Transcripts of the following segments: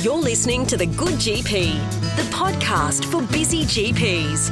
You're listening to The Good GP, the podcast for busy GPs.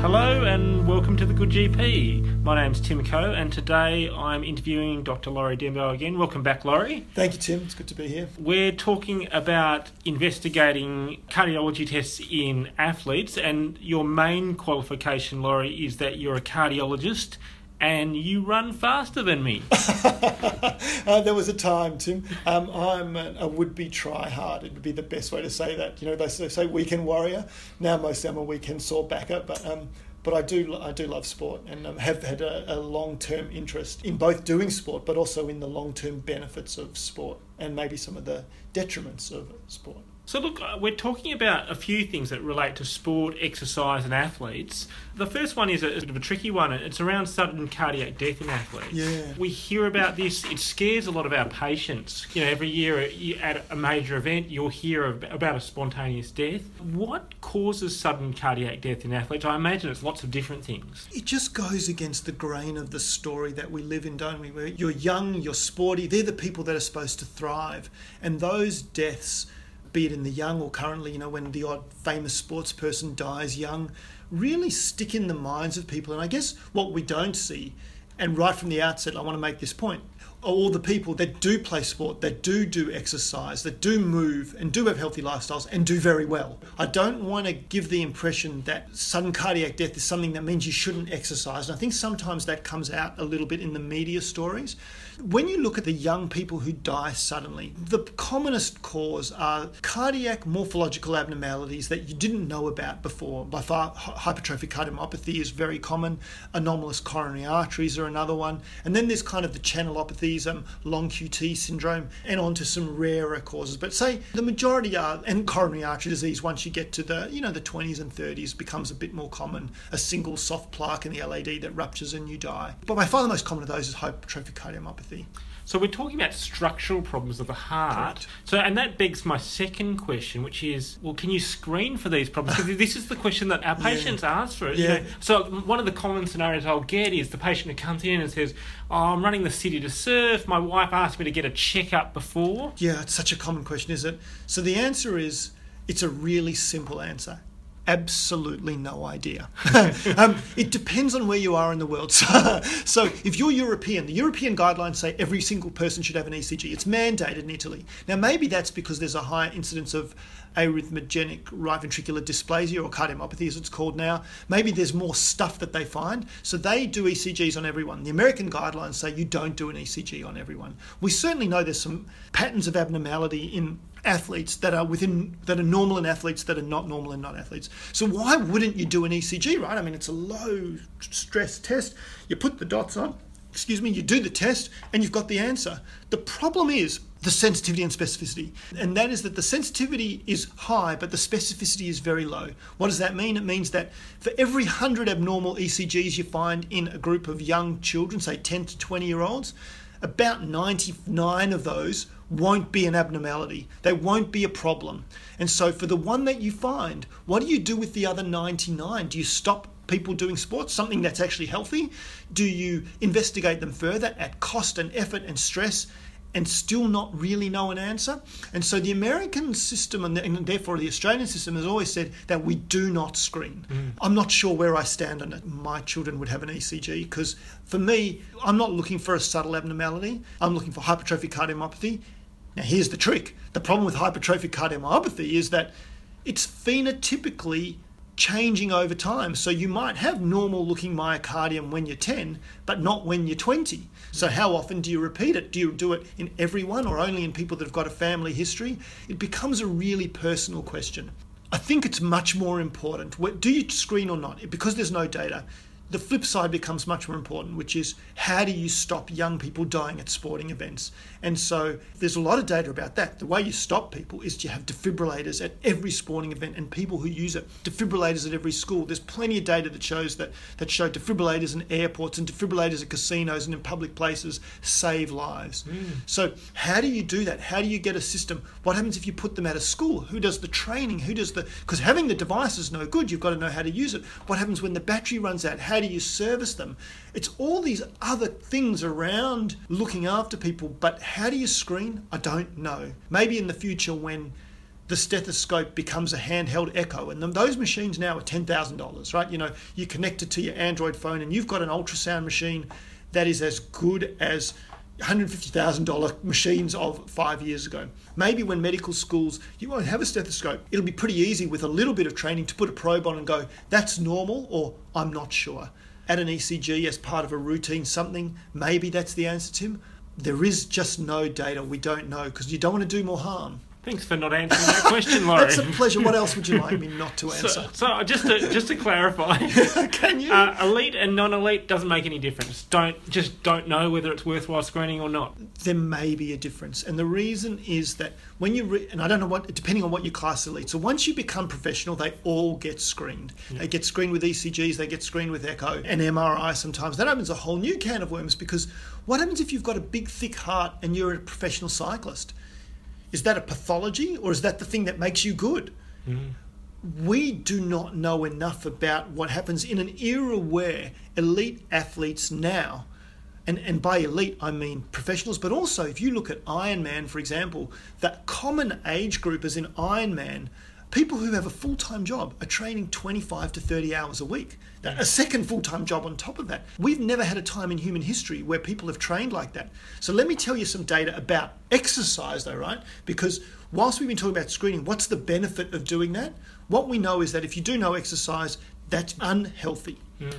Hello and welcome to the Good GP. My name's Tim Coe, and today I'm interviewing Dr. Laurie Dembo again. Welcome back, Laurie. Thank you, Tim. It's good to be here. We're talking about investigating cardiology tests in athletes, and your main qualification, Laurie, is that you're a cardiologist and you run faster than me. uh, there was a time, Tim. Um, I'm a, a would-be try-hard. It would be the best way to say that. You know, they say, weekend warrior. Now most of them are weekend sore backer, but um, but I do I do love sport and um, have had a, a long-term interest in both doing sport, but also in the long-term benefits of sport and maybe some of the detriments of sport. So, look, uh, we're talking about a few things that relate to sport, exercise, and athletes. The first one is a, a bit of a tricky one. It's around sudden cardiac death in athletes. Yeah. We hear about this, it scares a lot of our patients. You know, every year at a major event, you'll hear about a spontaneous death. What causes sudden cardiac death in athletes? I imagine it's lots of different things. It just goes against the grain of the story that we live in, don't we? Where you're young, you're sporty, they're the people that are supposed to thrive. And those deaths, be it in the young or currently, you know, when the odd famous sports person dies young, really stick in the minds of people. And I guess what we don't see, and right from the outset, I want to make this point are all the people that do play sport, that do do exercise, that do move and do have healthy lifestyles and do very well. I don't want to give the impression that sudden cardiac death is something that means you shouldn't exercise. And I think sometimes that comes out a little bit in the media stories. When you look at the young people who die suddenly, the commonest cause are cardiac morphological abnormalities that you didn't know about before. By far, hypertrophic cardiomyopathy is very common, anomalous coronary arteries are another one, and then there's kind of the channelopathy um, long QT syndrome, and on to some rarer causes. But say the majority are, and coronary artery disease, once you get to the you know the 20s and 30s, becomes a bit more common. A single soft plaque in the LAD that ruptures and you die. But by far the most common of those is hypertrophic cardiomyopathy. So we're talking about structural problems of the heart. Correct. So and that begs my second question, which is, well, can you screen for these problems? Because this is the question that our patients yeah. ask for. Yeah. You know? So one of the common scenarios I'll get is the patient who comes in and says, "Oh, I'm running the city to surf. My wife asked me to get a checkup before." Yeah, it's such a common question, is it? So the answer is, it's a really simple answer absolutely no idea. um, it depends on where you are in the world. So, so, if you're European, the European guidelines say every single person should have an ECG. It's mandated in Italy. Now, maybe that's because there's a higher incidence of arrhythmogenic right ventricular dysplasia or cardiomyopathy, as it's called now. Maybe there's more stuff that they find. So they do ECGs on everyone. The American guidelines say you don't do an ECG on everyone. We certainly know there's some patterns of abnormality in athletes that are within that are normal in athletes that are not normal in non-athletes. So why wouldn't you do an ECG, right? I mean, it's a low stress test. You put the dots on, excuse me, you do the test and you've got the answer. The problem is the sensitivity and specificity. And that is that the sensitivity is high, but the specificity is very low. What does that mean? It means that for every 100 abnormal ECGs you find in a group of young children, say 10 to 20 year olds, about 99 of those won't be an abnormality. They won't be a problem. And so, for the one that you find, what do you do with the other 99? Do you stop people doing sports, something that's actually healthy? Do you investigate them further at cost and effort and stress? and still not really know an answer. And so the American system and, therefore the Australian system has always said that we do not screen. Mm. I'm not sure where I stand on it. My children would have an ECG because for me, I'm not looking for a subtle abnormality. I'm looking for hypertrophic cardiomyopathy. Now, here's the trick the problem with hypertrophic cardiomyopathy is that it's phenotypically changing over time. So you might have normal looking myocardium when you're 10, but not when you're 20. So how often do you repeat it? Do you do it in everyone or only in people that have got a family history? It becomes a really personal question. I think it's much more important. Do you screen or not? Because there's no data, the flip side becomes much more important, which is how do you stop young people dying at sporting events? And so there's a lot of data about that. The way you stop people is to have defibrillators at every sporting event and people who use it, defibrillators at every school. There's plenty of data that shows that that show defibrillators in airports and defibrillators at casinos and in public places save lives. Mm. So how do you do that? How do you get a system? What happens if you put them at a school? Who does the training? Who does the because having the device is no good. You've got to know how to use it. What happens when the battery runs out? How how do you service them? It's all these other things around looking after people, but how do you screen? I don't know. Maybe in the future when the stethoscope becomes a handheld echo and those machines now are $10,000 right you know you connect it to your android phone and you've got an ultrasound machine that is as good as $150,000 machines of five years ago. Maybe when medical schools, you won't have a stethoscope. It'll be pretty easy with a little bit of training to put a probe on and go, that's normal, or I'm not sure. At an ECG as part of a routine something, maybe that's the answer, Tim. There is just no data. We don't know because you don't want to do more harm. Thanks for not answering that question, Laurie. That's a pleasure. What else would you like me not to answer? So, so just to just to clarify, can you? Uh, elite and non-elite doesn't make any difference. Don't just don't know whether it's worthwhile screening or not. There may be a difference, and the reason is that when you re- and I don't know what depending on what your class elite. So once you become professional, they all get screened. Yeah. They get screened with ECGs, they get screened with echo and MRI. Sometimes that opens a whole new can of worms because what happens if you've got a big thick heart and you're a professional cyclist? Is that a pathology or is that the thing that makes you good? Mm. We do not know enough about what happens in an era where elite athletes now, and, and by elite I mean professionals, but also if you look at Ironman, for example, that common age group is in Ironman People who have a full time job are training 25 to 30 hours a week. A second full time job on top of that. We've never had a time in human history where people have trained like that. So let me tell you some data about exercise, though, right? Because whilst we've been talking about screening, what's the benefit of doing that? What we know is that if you do no exercise, that's unhealthy. Mm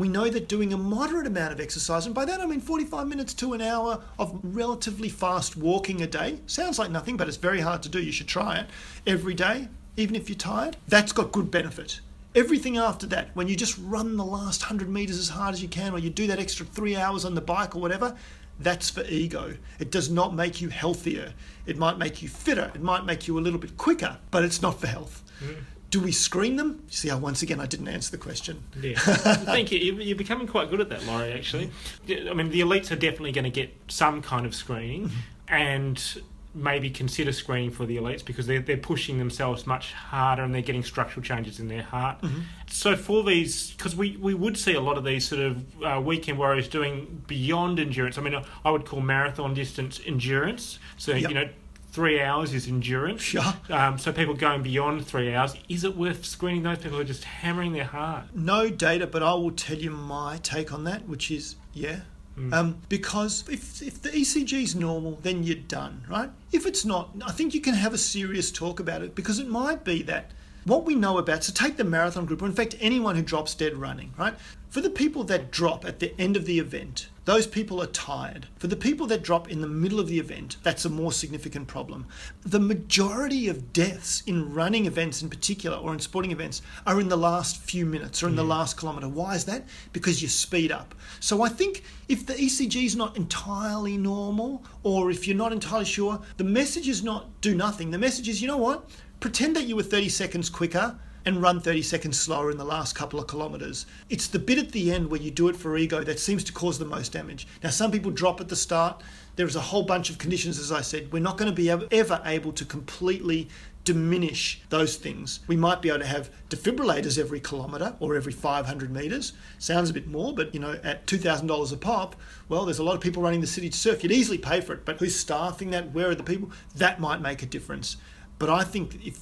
we know that doing a moderate amount of exercise, and by that I mean 45 minutes to an hour of relatively fast walking a day, sounds like nothing, but it's very hard to do. You should try it every day, even if you're tired, that's got good benefit. Everything after that, when you just run the last 100 meters as hard as you can, or you do that extra three hours on the bike or whatever, that's for ego. It does not make you healthier. It might make you fitter. It might make you a little bit quicker, but it's not for health. Mm. Do we screen them? See how once again I didn't answer the question. Yeah, thank you. You're becoming quite good at that, Laurie. Actually, I mean the elites are definitely going to get some kind of screening, mm-hmm. and maybe consider screening for the elites because they're, they're pushing themselves much harder and they're getting structural changes in their heart. Mm-hmm. So for these, because we, we would see a lot of these sort of uh, weekend warriors doing beyond endurance. I mean, I would call marathon distance endurance. So, yep. you know, three hours is endurance. Sure. Um, so people going beyond three hours, is it worth screening those people who are just hammering their heart? No data, but I will tell you my take on that, which is yeah, Mm. Um, because if, if the ECG is normal, then you're done, right? If it's not, I think you can have a serious talk about it because it might be that what we know about, so take the marathon group, or in fact, anyone who drops dead running, right? For the people that drop at the end of the event, those people are tired. For the people that drop in the middle of the event, that's a more significant problem. The majority of deaths in running events in particular, or in sporting events, are in the last few minutes or in the last kilometre. Why is that? Because you speed up. So I think if the ECG is not entirely normal, or if you're not entirely sure, the message is not do nothing. The message is, you know what? Pretend that you were 30 seconds quicker and run 30 seconds slower in the last couple of kilometres. It's the bit at the end where you do it for ego that seems to cause the most damage. Now, some people drop at the start. There is a whole bunch of conditions, as I said. We're not going to be ever able to completely diminish those things. We might be able to have defibrillators every kilometre or every 500 metres. Sounds a bit more, but you know, at $2,000 a pop, well, there's a lot of people running the city to surf. You'd easily pay for it, but who's staffing that? Where are the people? That might make a difference. But I think if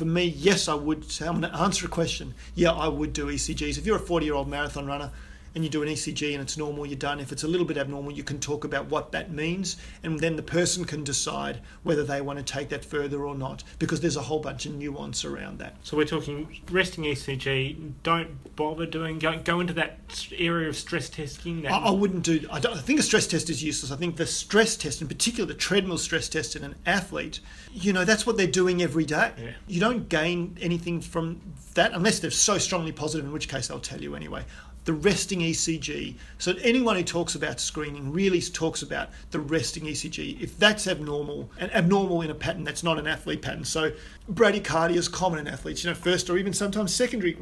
for me, yes, I would. I'm going to answer a question. Yeah, I would do ECGs. If you're a 40 year old marathon runner, and you do an ECG and it's normal, you're done. If it's a little bit abnormal, you can talk about what that means, and then the person can decide whether they want to take that further or not, because there's a whole bunch of nuance around that. So we're talking resting ECG. Don't bother doing go, go into that area of stress testing. I, I, wouldn't do. I, I, think a stress test is useless. I think the stress test, in particular the treadmill stress test in an athlete, you know, that's what they're doing every day. Yeah. You don't gain anything from that unless they're so strongly positive, in which case I'll tell you anyway the resting ECG. So anyone who talks about screening really talks about the resting ECG. If that's abnormal, and abnormal in a pattern that's not an athlete pattern. So bradycardia is common in athletes, you know, first or even sometimes secondary,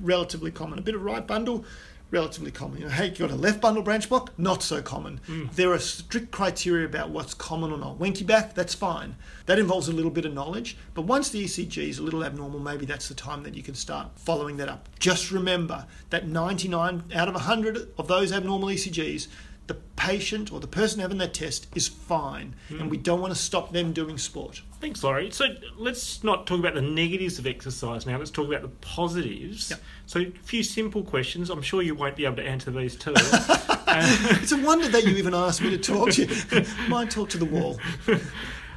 relatively common. A bit of right bundle, relatively common. You know, hey, you got a left bundle branch block? Not so common. Mm. There are strict criteria about what's common or not. Wenckebach, that's fine. That involves a little bit of knowledge. But once the ECG is a little abnormal, maybe that's the time that you can start following that up. Just remember that 99 out of 100 of those abnormal ECGs, the patient or the person having that test is fine, and we don't want to stop them doing sport. Thanks, Laurie. So let's not talk about the negatives of exercise now. Let's talk about the positives. Yep. So a few simple questions. I'm sure you won't be able to answer these too. uh, It's a wonder that you even asked me to talk to you. Might talk to the wall.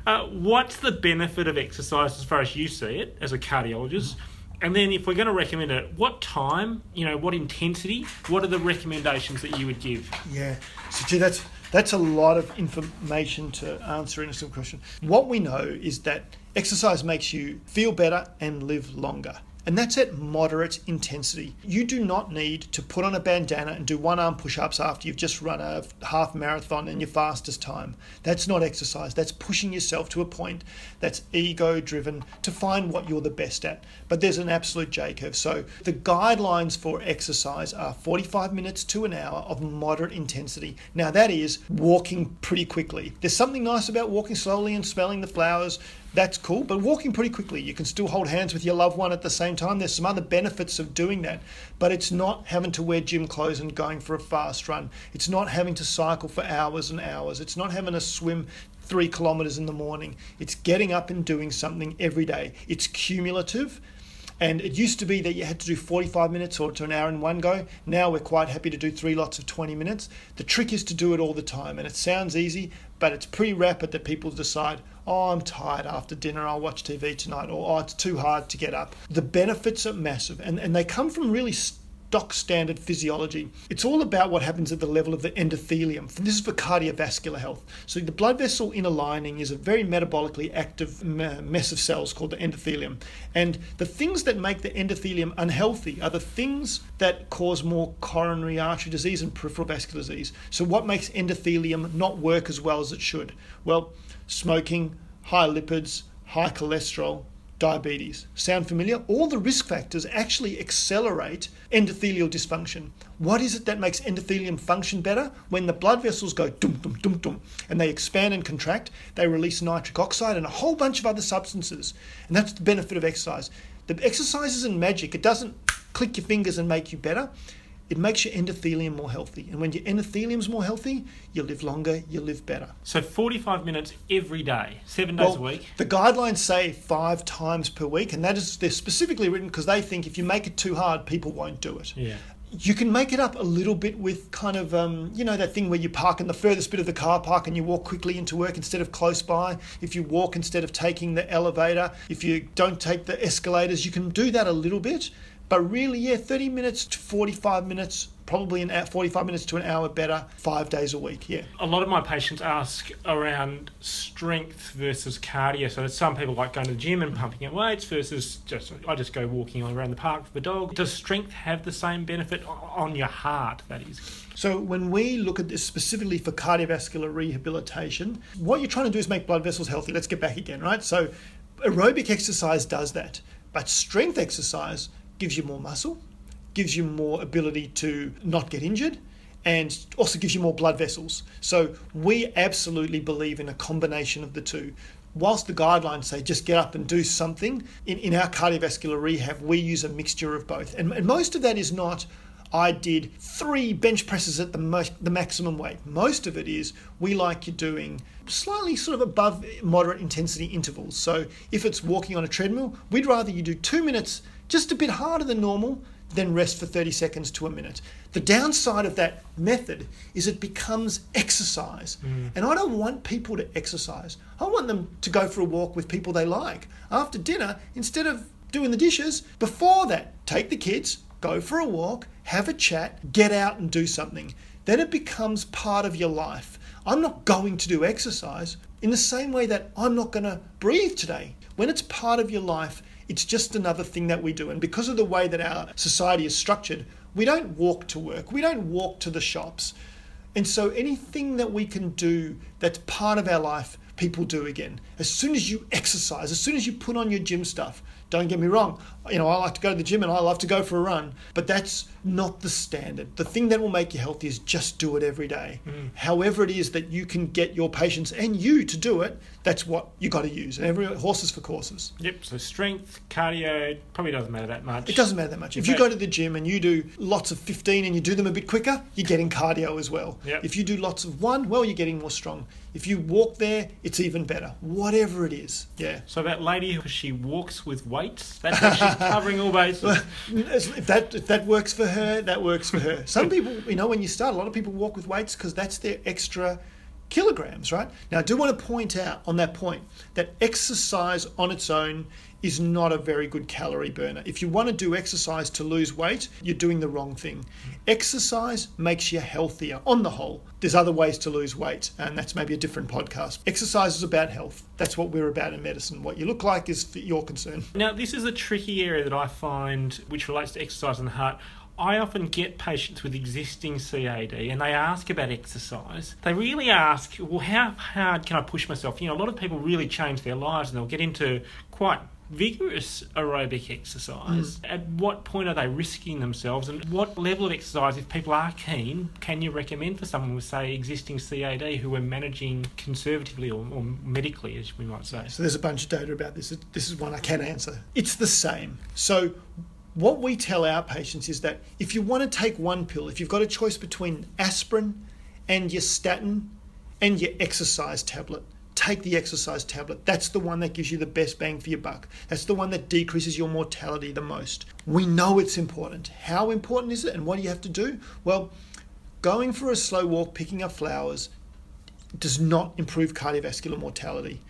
uh, what's the benefit of exercise as far as you see it as a cardiologist? And then, if we're going to recommend it, what time, you know, what intensity, what are the recommendations that you would give? Yeah. So gee, that's that's a lot of information to answer in a simple question. What we know is that exercise makes you feel better and live longer. And that's at moderate intensity. You do not need to put on a bandana and do one arm push ups after you've just run a half marathon in your fastest time. That's not exercise. That's pushing yourself to a point that's ego driven to find what you're the best at. But there's an absolute J curve. So the guidelines for exercise are 45 minutes to an hour of moderate intensity. Now, that is walking pretty quickly. There's something nice about walking slowly and smelling the flowers that's cool. But walking pretty quickly, you can still hold hands with your loved one at the same time. There's some other benefits of doing that, but it's not having to wear gym clothes and going for a fast run. It's not having to cycle for hours and hours. It's not having to swim three kilometers in the morning. It's getting up and doing something every day. It's cumulative. And it used to be that you had to do 45 minutes or to an hour in one go. Now we're quite happy to do three lots of 20 minutes. The trick is to do it all the time. And it sounds easy, but it's pretty rapid that people decide, oh, I'm tired after dinner, I'll watch TV tonight, or oh, it's too hard to get up. The benefits are massive, and, and they come from really stock standard physiology. It's all about what happens at the level of the endothelium. This is for cardiovascular health. So the blood vessel inner lining is a very metabolically active mess of cells called the endothelium. And the things that make the endothelium unhealthy are the things that cause more coronary artery disease and peripheral vascular disease. So what makes endothelium not work as well as it should? Well, smoking, high lipids, high cholesterol, diabetes. Sound familiar? All the risk factors actually accelerate endothelial dysfunction. What is it that makes endothelium function better? When the blood vessels go dum dum dum dum and they expand and contract, they release nitric oxide and a whole bunch of other substances. And that's the benefit of exercise. The exercise isn't magic. It doesn't click your fingers and make you better it makes your endothelium more healthy. And when your endothelium's more healthy, you live longer, you live better. So 45 minutes every day, seven days well, a week? The guidelines say five times per week, and that is they're specifically written because they think if you make it too hard, people won't do it. Yeah. You can make it up a little bit with kind of, um, you know, that thing where you park in the furthest bit of the car park and you walk quickly into work instead of close by. If you walk instead of taking the elevator, if you don't take the escalators, you can do that a little bit. But really, yeah, 30 minutes to 45 minutes, probably an 45 minutes to an hour better, five days a week, yeah. A lot of my patients ask around strength versus cardio. So some people like going to the gym and pumping out weights versus just, I just go walking around the park with the dog. Does strength have the same benefit on your heart, that is? So when we look at this specifically for cardiovascular rehabilitation, what you're trying to do is make blood vessels healthy. Let's get back again, right? So aerobic exercise does that. But strength exercise gives you more muscle, gives you more ability to not get injured, and also gives you more blood vessels. So we absolutely believe in a combination of the two. Whilst the guidelines say just get up and do something, in, in our cardiovascular rehab, we use a mixture of both. And, and most of that is not, I did three bench presses at the, mo- the maximum weight. Most of it is we like you doing slightly sort of above moderate intensity intervals. So if it's walking on a treadmill, we'd rather you do two minutes just a bit harder than normal, then rest for 30 seconds to a minute. The downside of that method is it becomes exercise. Mm. And I don't want people to exercise. I want them to go for a walk with people they like. After dinner, instead of doing the dishes, before that, take the kids, go for a walk, have a chat, get out and do something. Then it becomes part of your life. I'm not going to do exercise in the same way that I'm not going to breathe today. When it's part of your life, it's just another thing that we do. And because of the way that our society is structured, we don't walk to work, we don't walk to the shops. And so anything that we can do that's part of our life people do again. As soon as you exercise, as soon as you put on your gym stuff, don't get me wrong, you know, I like to go to the gym and I love to go for a run, but that's not the standard. The thing that will make you healthy is just do it every day. Mm. However, it is that you can get your patients and you to do it, that's what you got to use. And every horses for courses. Yep. So strength, cardio, probably doesn't matter that much. It doesn't matter that much. If you go to the gym and you do lots of 15 and you do them a bit quicker, you're getting cardio as well. Yep. If you do lots of one, well, you're getting more strong. If you walk there, it's even better. Whatever it is, yeah. So that lady, she walks with weights. That's actually covering all bases. if that if that works for her, that works for her. Some people, you know, when you start, a lot of people walk with weights because that's their extra kilograms, right? Now, I do want to point out on that point that exercise on its own is not a very good calorie burner. If you want to do exercise to lose weight, you're doing the wrong thing. Exercise makes you healthier on the whole. There's other ways to lose weight, and that's maybe a different podcast. Exercise is about health. That's what we're about in medicine. What you look like is your concern. Now, this is a tricky area that I find which relates to exercise and the heart. I often get patients with existing CAD and they ask about exercise. They really ask, well, how hard can I push myself? You know, a lot of people really change their lives and they'll get into quite vigorous aerobic exercise. Mm. At what point are they risking themselves, and what level of exercise, if people are keen, can you recommend for someone with, say, existing CAD who are managing conservatively or, or medically, as we might say? So there's a bunch of data about this. This is one I can answer. It's the same. So what we tell our patients is that if you want to take one pill, if you've got a choice between aspirin and your statin and your exercise tablet, take the exercise tablet. That's the one that gives you the best bang for your buck. That's the one that decreases your mortality the most. We know it's important. How important is it and what do you have to do? Well, going for a slow walk, picking up flowers, does not improve cardiovascular mortality.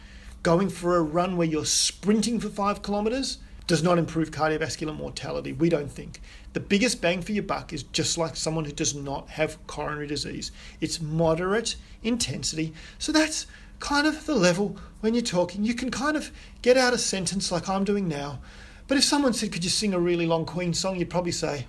Going for a run where you're sprinting for five kilometers does not improve cardiovascular mortality, we don't think. The biggest bang for your buck is just like someone who does not have coronary disease. It's moderate intensity. So that's kind of the level when you're talking. You can kind of get out a sentence like I'm doing now. But if someone said, Could you sing a really long Queen song? you'd probably say,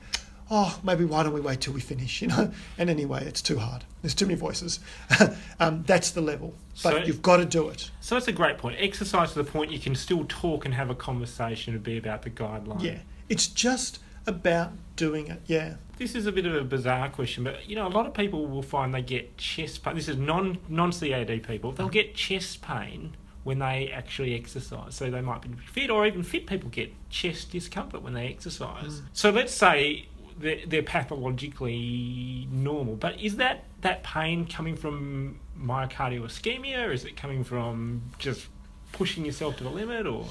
Oh, maybe why don't we wait till we finish, you know? And anyway, it's too hard. There's too many voices. um, that's the level. But so, you've got to do it. So that's a great point. Exercise to the point you can still talk and have a conversation and be about the guideline. Yeah. It's just about doing it. Yeah. This is a bit of a bizarre question, but you know, a lot of people will find they get chest pain. This is non non CAD people. They'll get chest pain when they actually exercise. So they might be fit, or even fit people get chest discomfort when they exercise. Mm. So let's say they're, they're pathologically normal, but is that that pain coming from myocardial ischemia, or is it coming from just pushing yourself to the limit, or?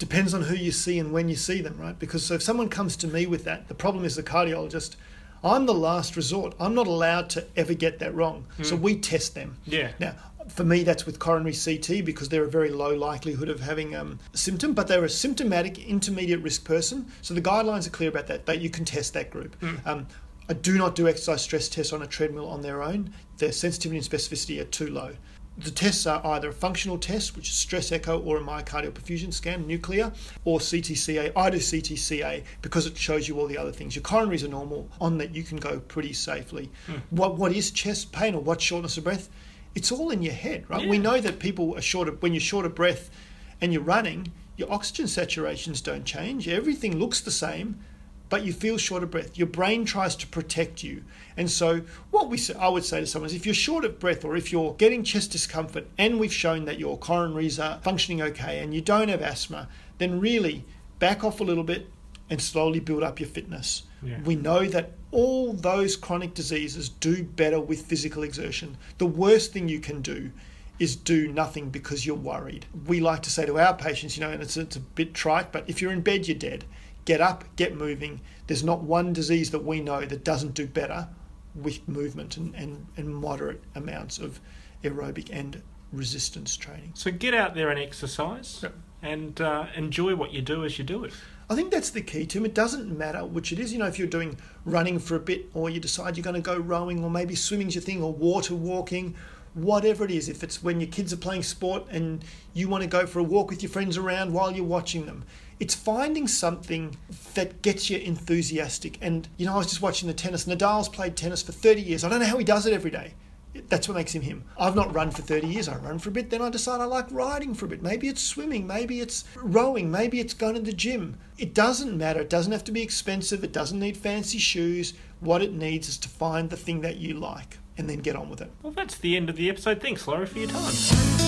depends on who you see and when you see them, right? Because so if someone comes to me with that, the problem is the cardiologist. I'm the last resort. I'm not allowed to ever get that wrong. Mm. So we test them. Yeah. Now, for me, that's with coronary CT because they're a very low likelihood of having um, a symptom, but they're a symptomatic intermediate risk person. So the guidelines are clear about that, that you can test that group. Mm. Um, I do not do exercise stress tests on a treadmill on their own. Their sensitivity and specificity are too low the tests are either a functional test, which is stress echo, or a myocardial perfusion scan, nuclear, or CTCA. I do CTCA because it shows you all the other things. Your coronaries are normal. On that, you can go pretty safely. Mm. What What is chest pain or what shortness of breath? It's all in your head, right? Yeah. We know that people are short of, when you're short of breath and you're running, your oxygen saturations don't change. Everything looks the same, but you feel short of breath. Your brain tries to protect you. And so, what we I would say to someone is if you're short of breath or if you're getting chest discomfort and we've shown that your coronaries are functioning okay and you don't have asthma, then really back off a little bit and slowly build up your fitness. Yeah. We know that all those chronic diseases do better with physical exertion. The worst thing you can do is do nothing because you're worried. We like to say to our patients, you know, and it's, it's a bit trite, but if you're in bed, you're dead get up, get moving. There's not one disease that we know that doesn't do better with movement and, and, and moderate amounts of aerobic and resistance training. So get out there and exercise yep. and uh, enjoy what you do as you do it. I think that's the key, to It It doesn't matter which it is. You know, if you're doing running for a bit or you decide you're going to go rowing or maybe swimming's your thing or water walking, whatever it is. If it's when your kids are playing sport and you want to go for a walk with your friends around while you're watching them it's finding something that gets you enthusiastic. And, you know, I was just watching the tennis. Nadal's played tennis for 30 years. I don't know how he does it every day. That's what makes him him. I've not run for 30 years. I run for a bit, then I decide I like riding for a bit. Maybe it's swimming, maybe it's rowing, maybe it's going to the gym. It doesn't matter. It doesn't have to be expensive, it doesn't need fancy shoes. What it needs is to find the thing that you like and then get on with it. Well, that's the end of the episode. Thanks, Laurie, for your time.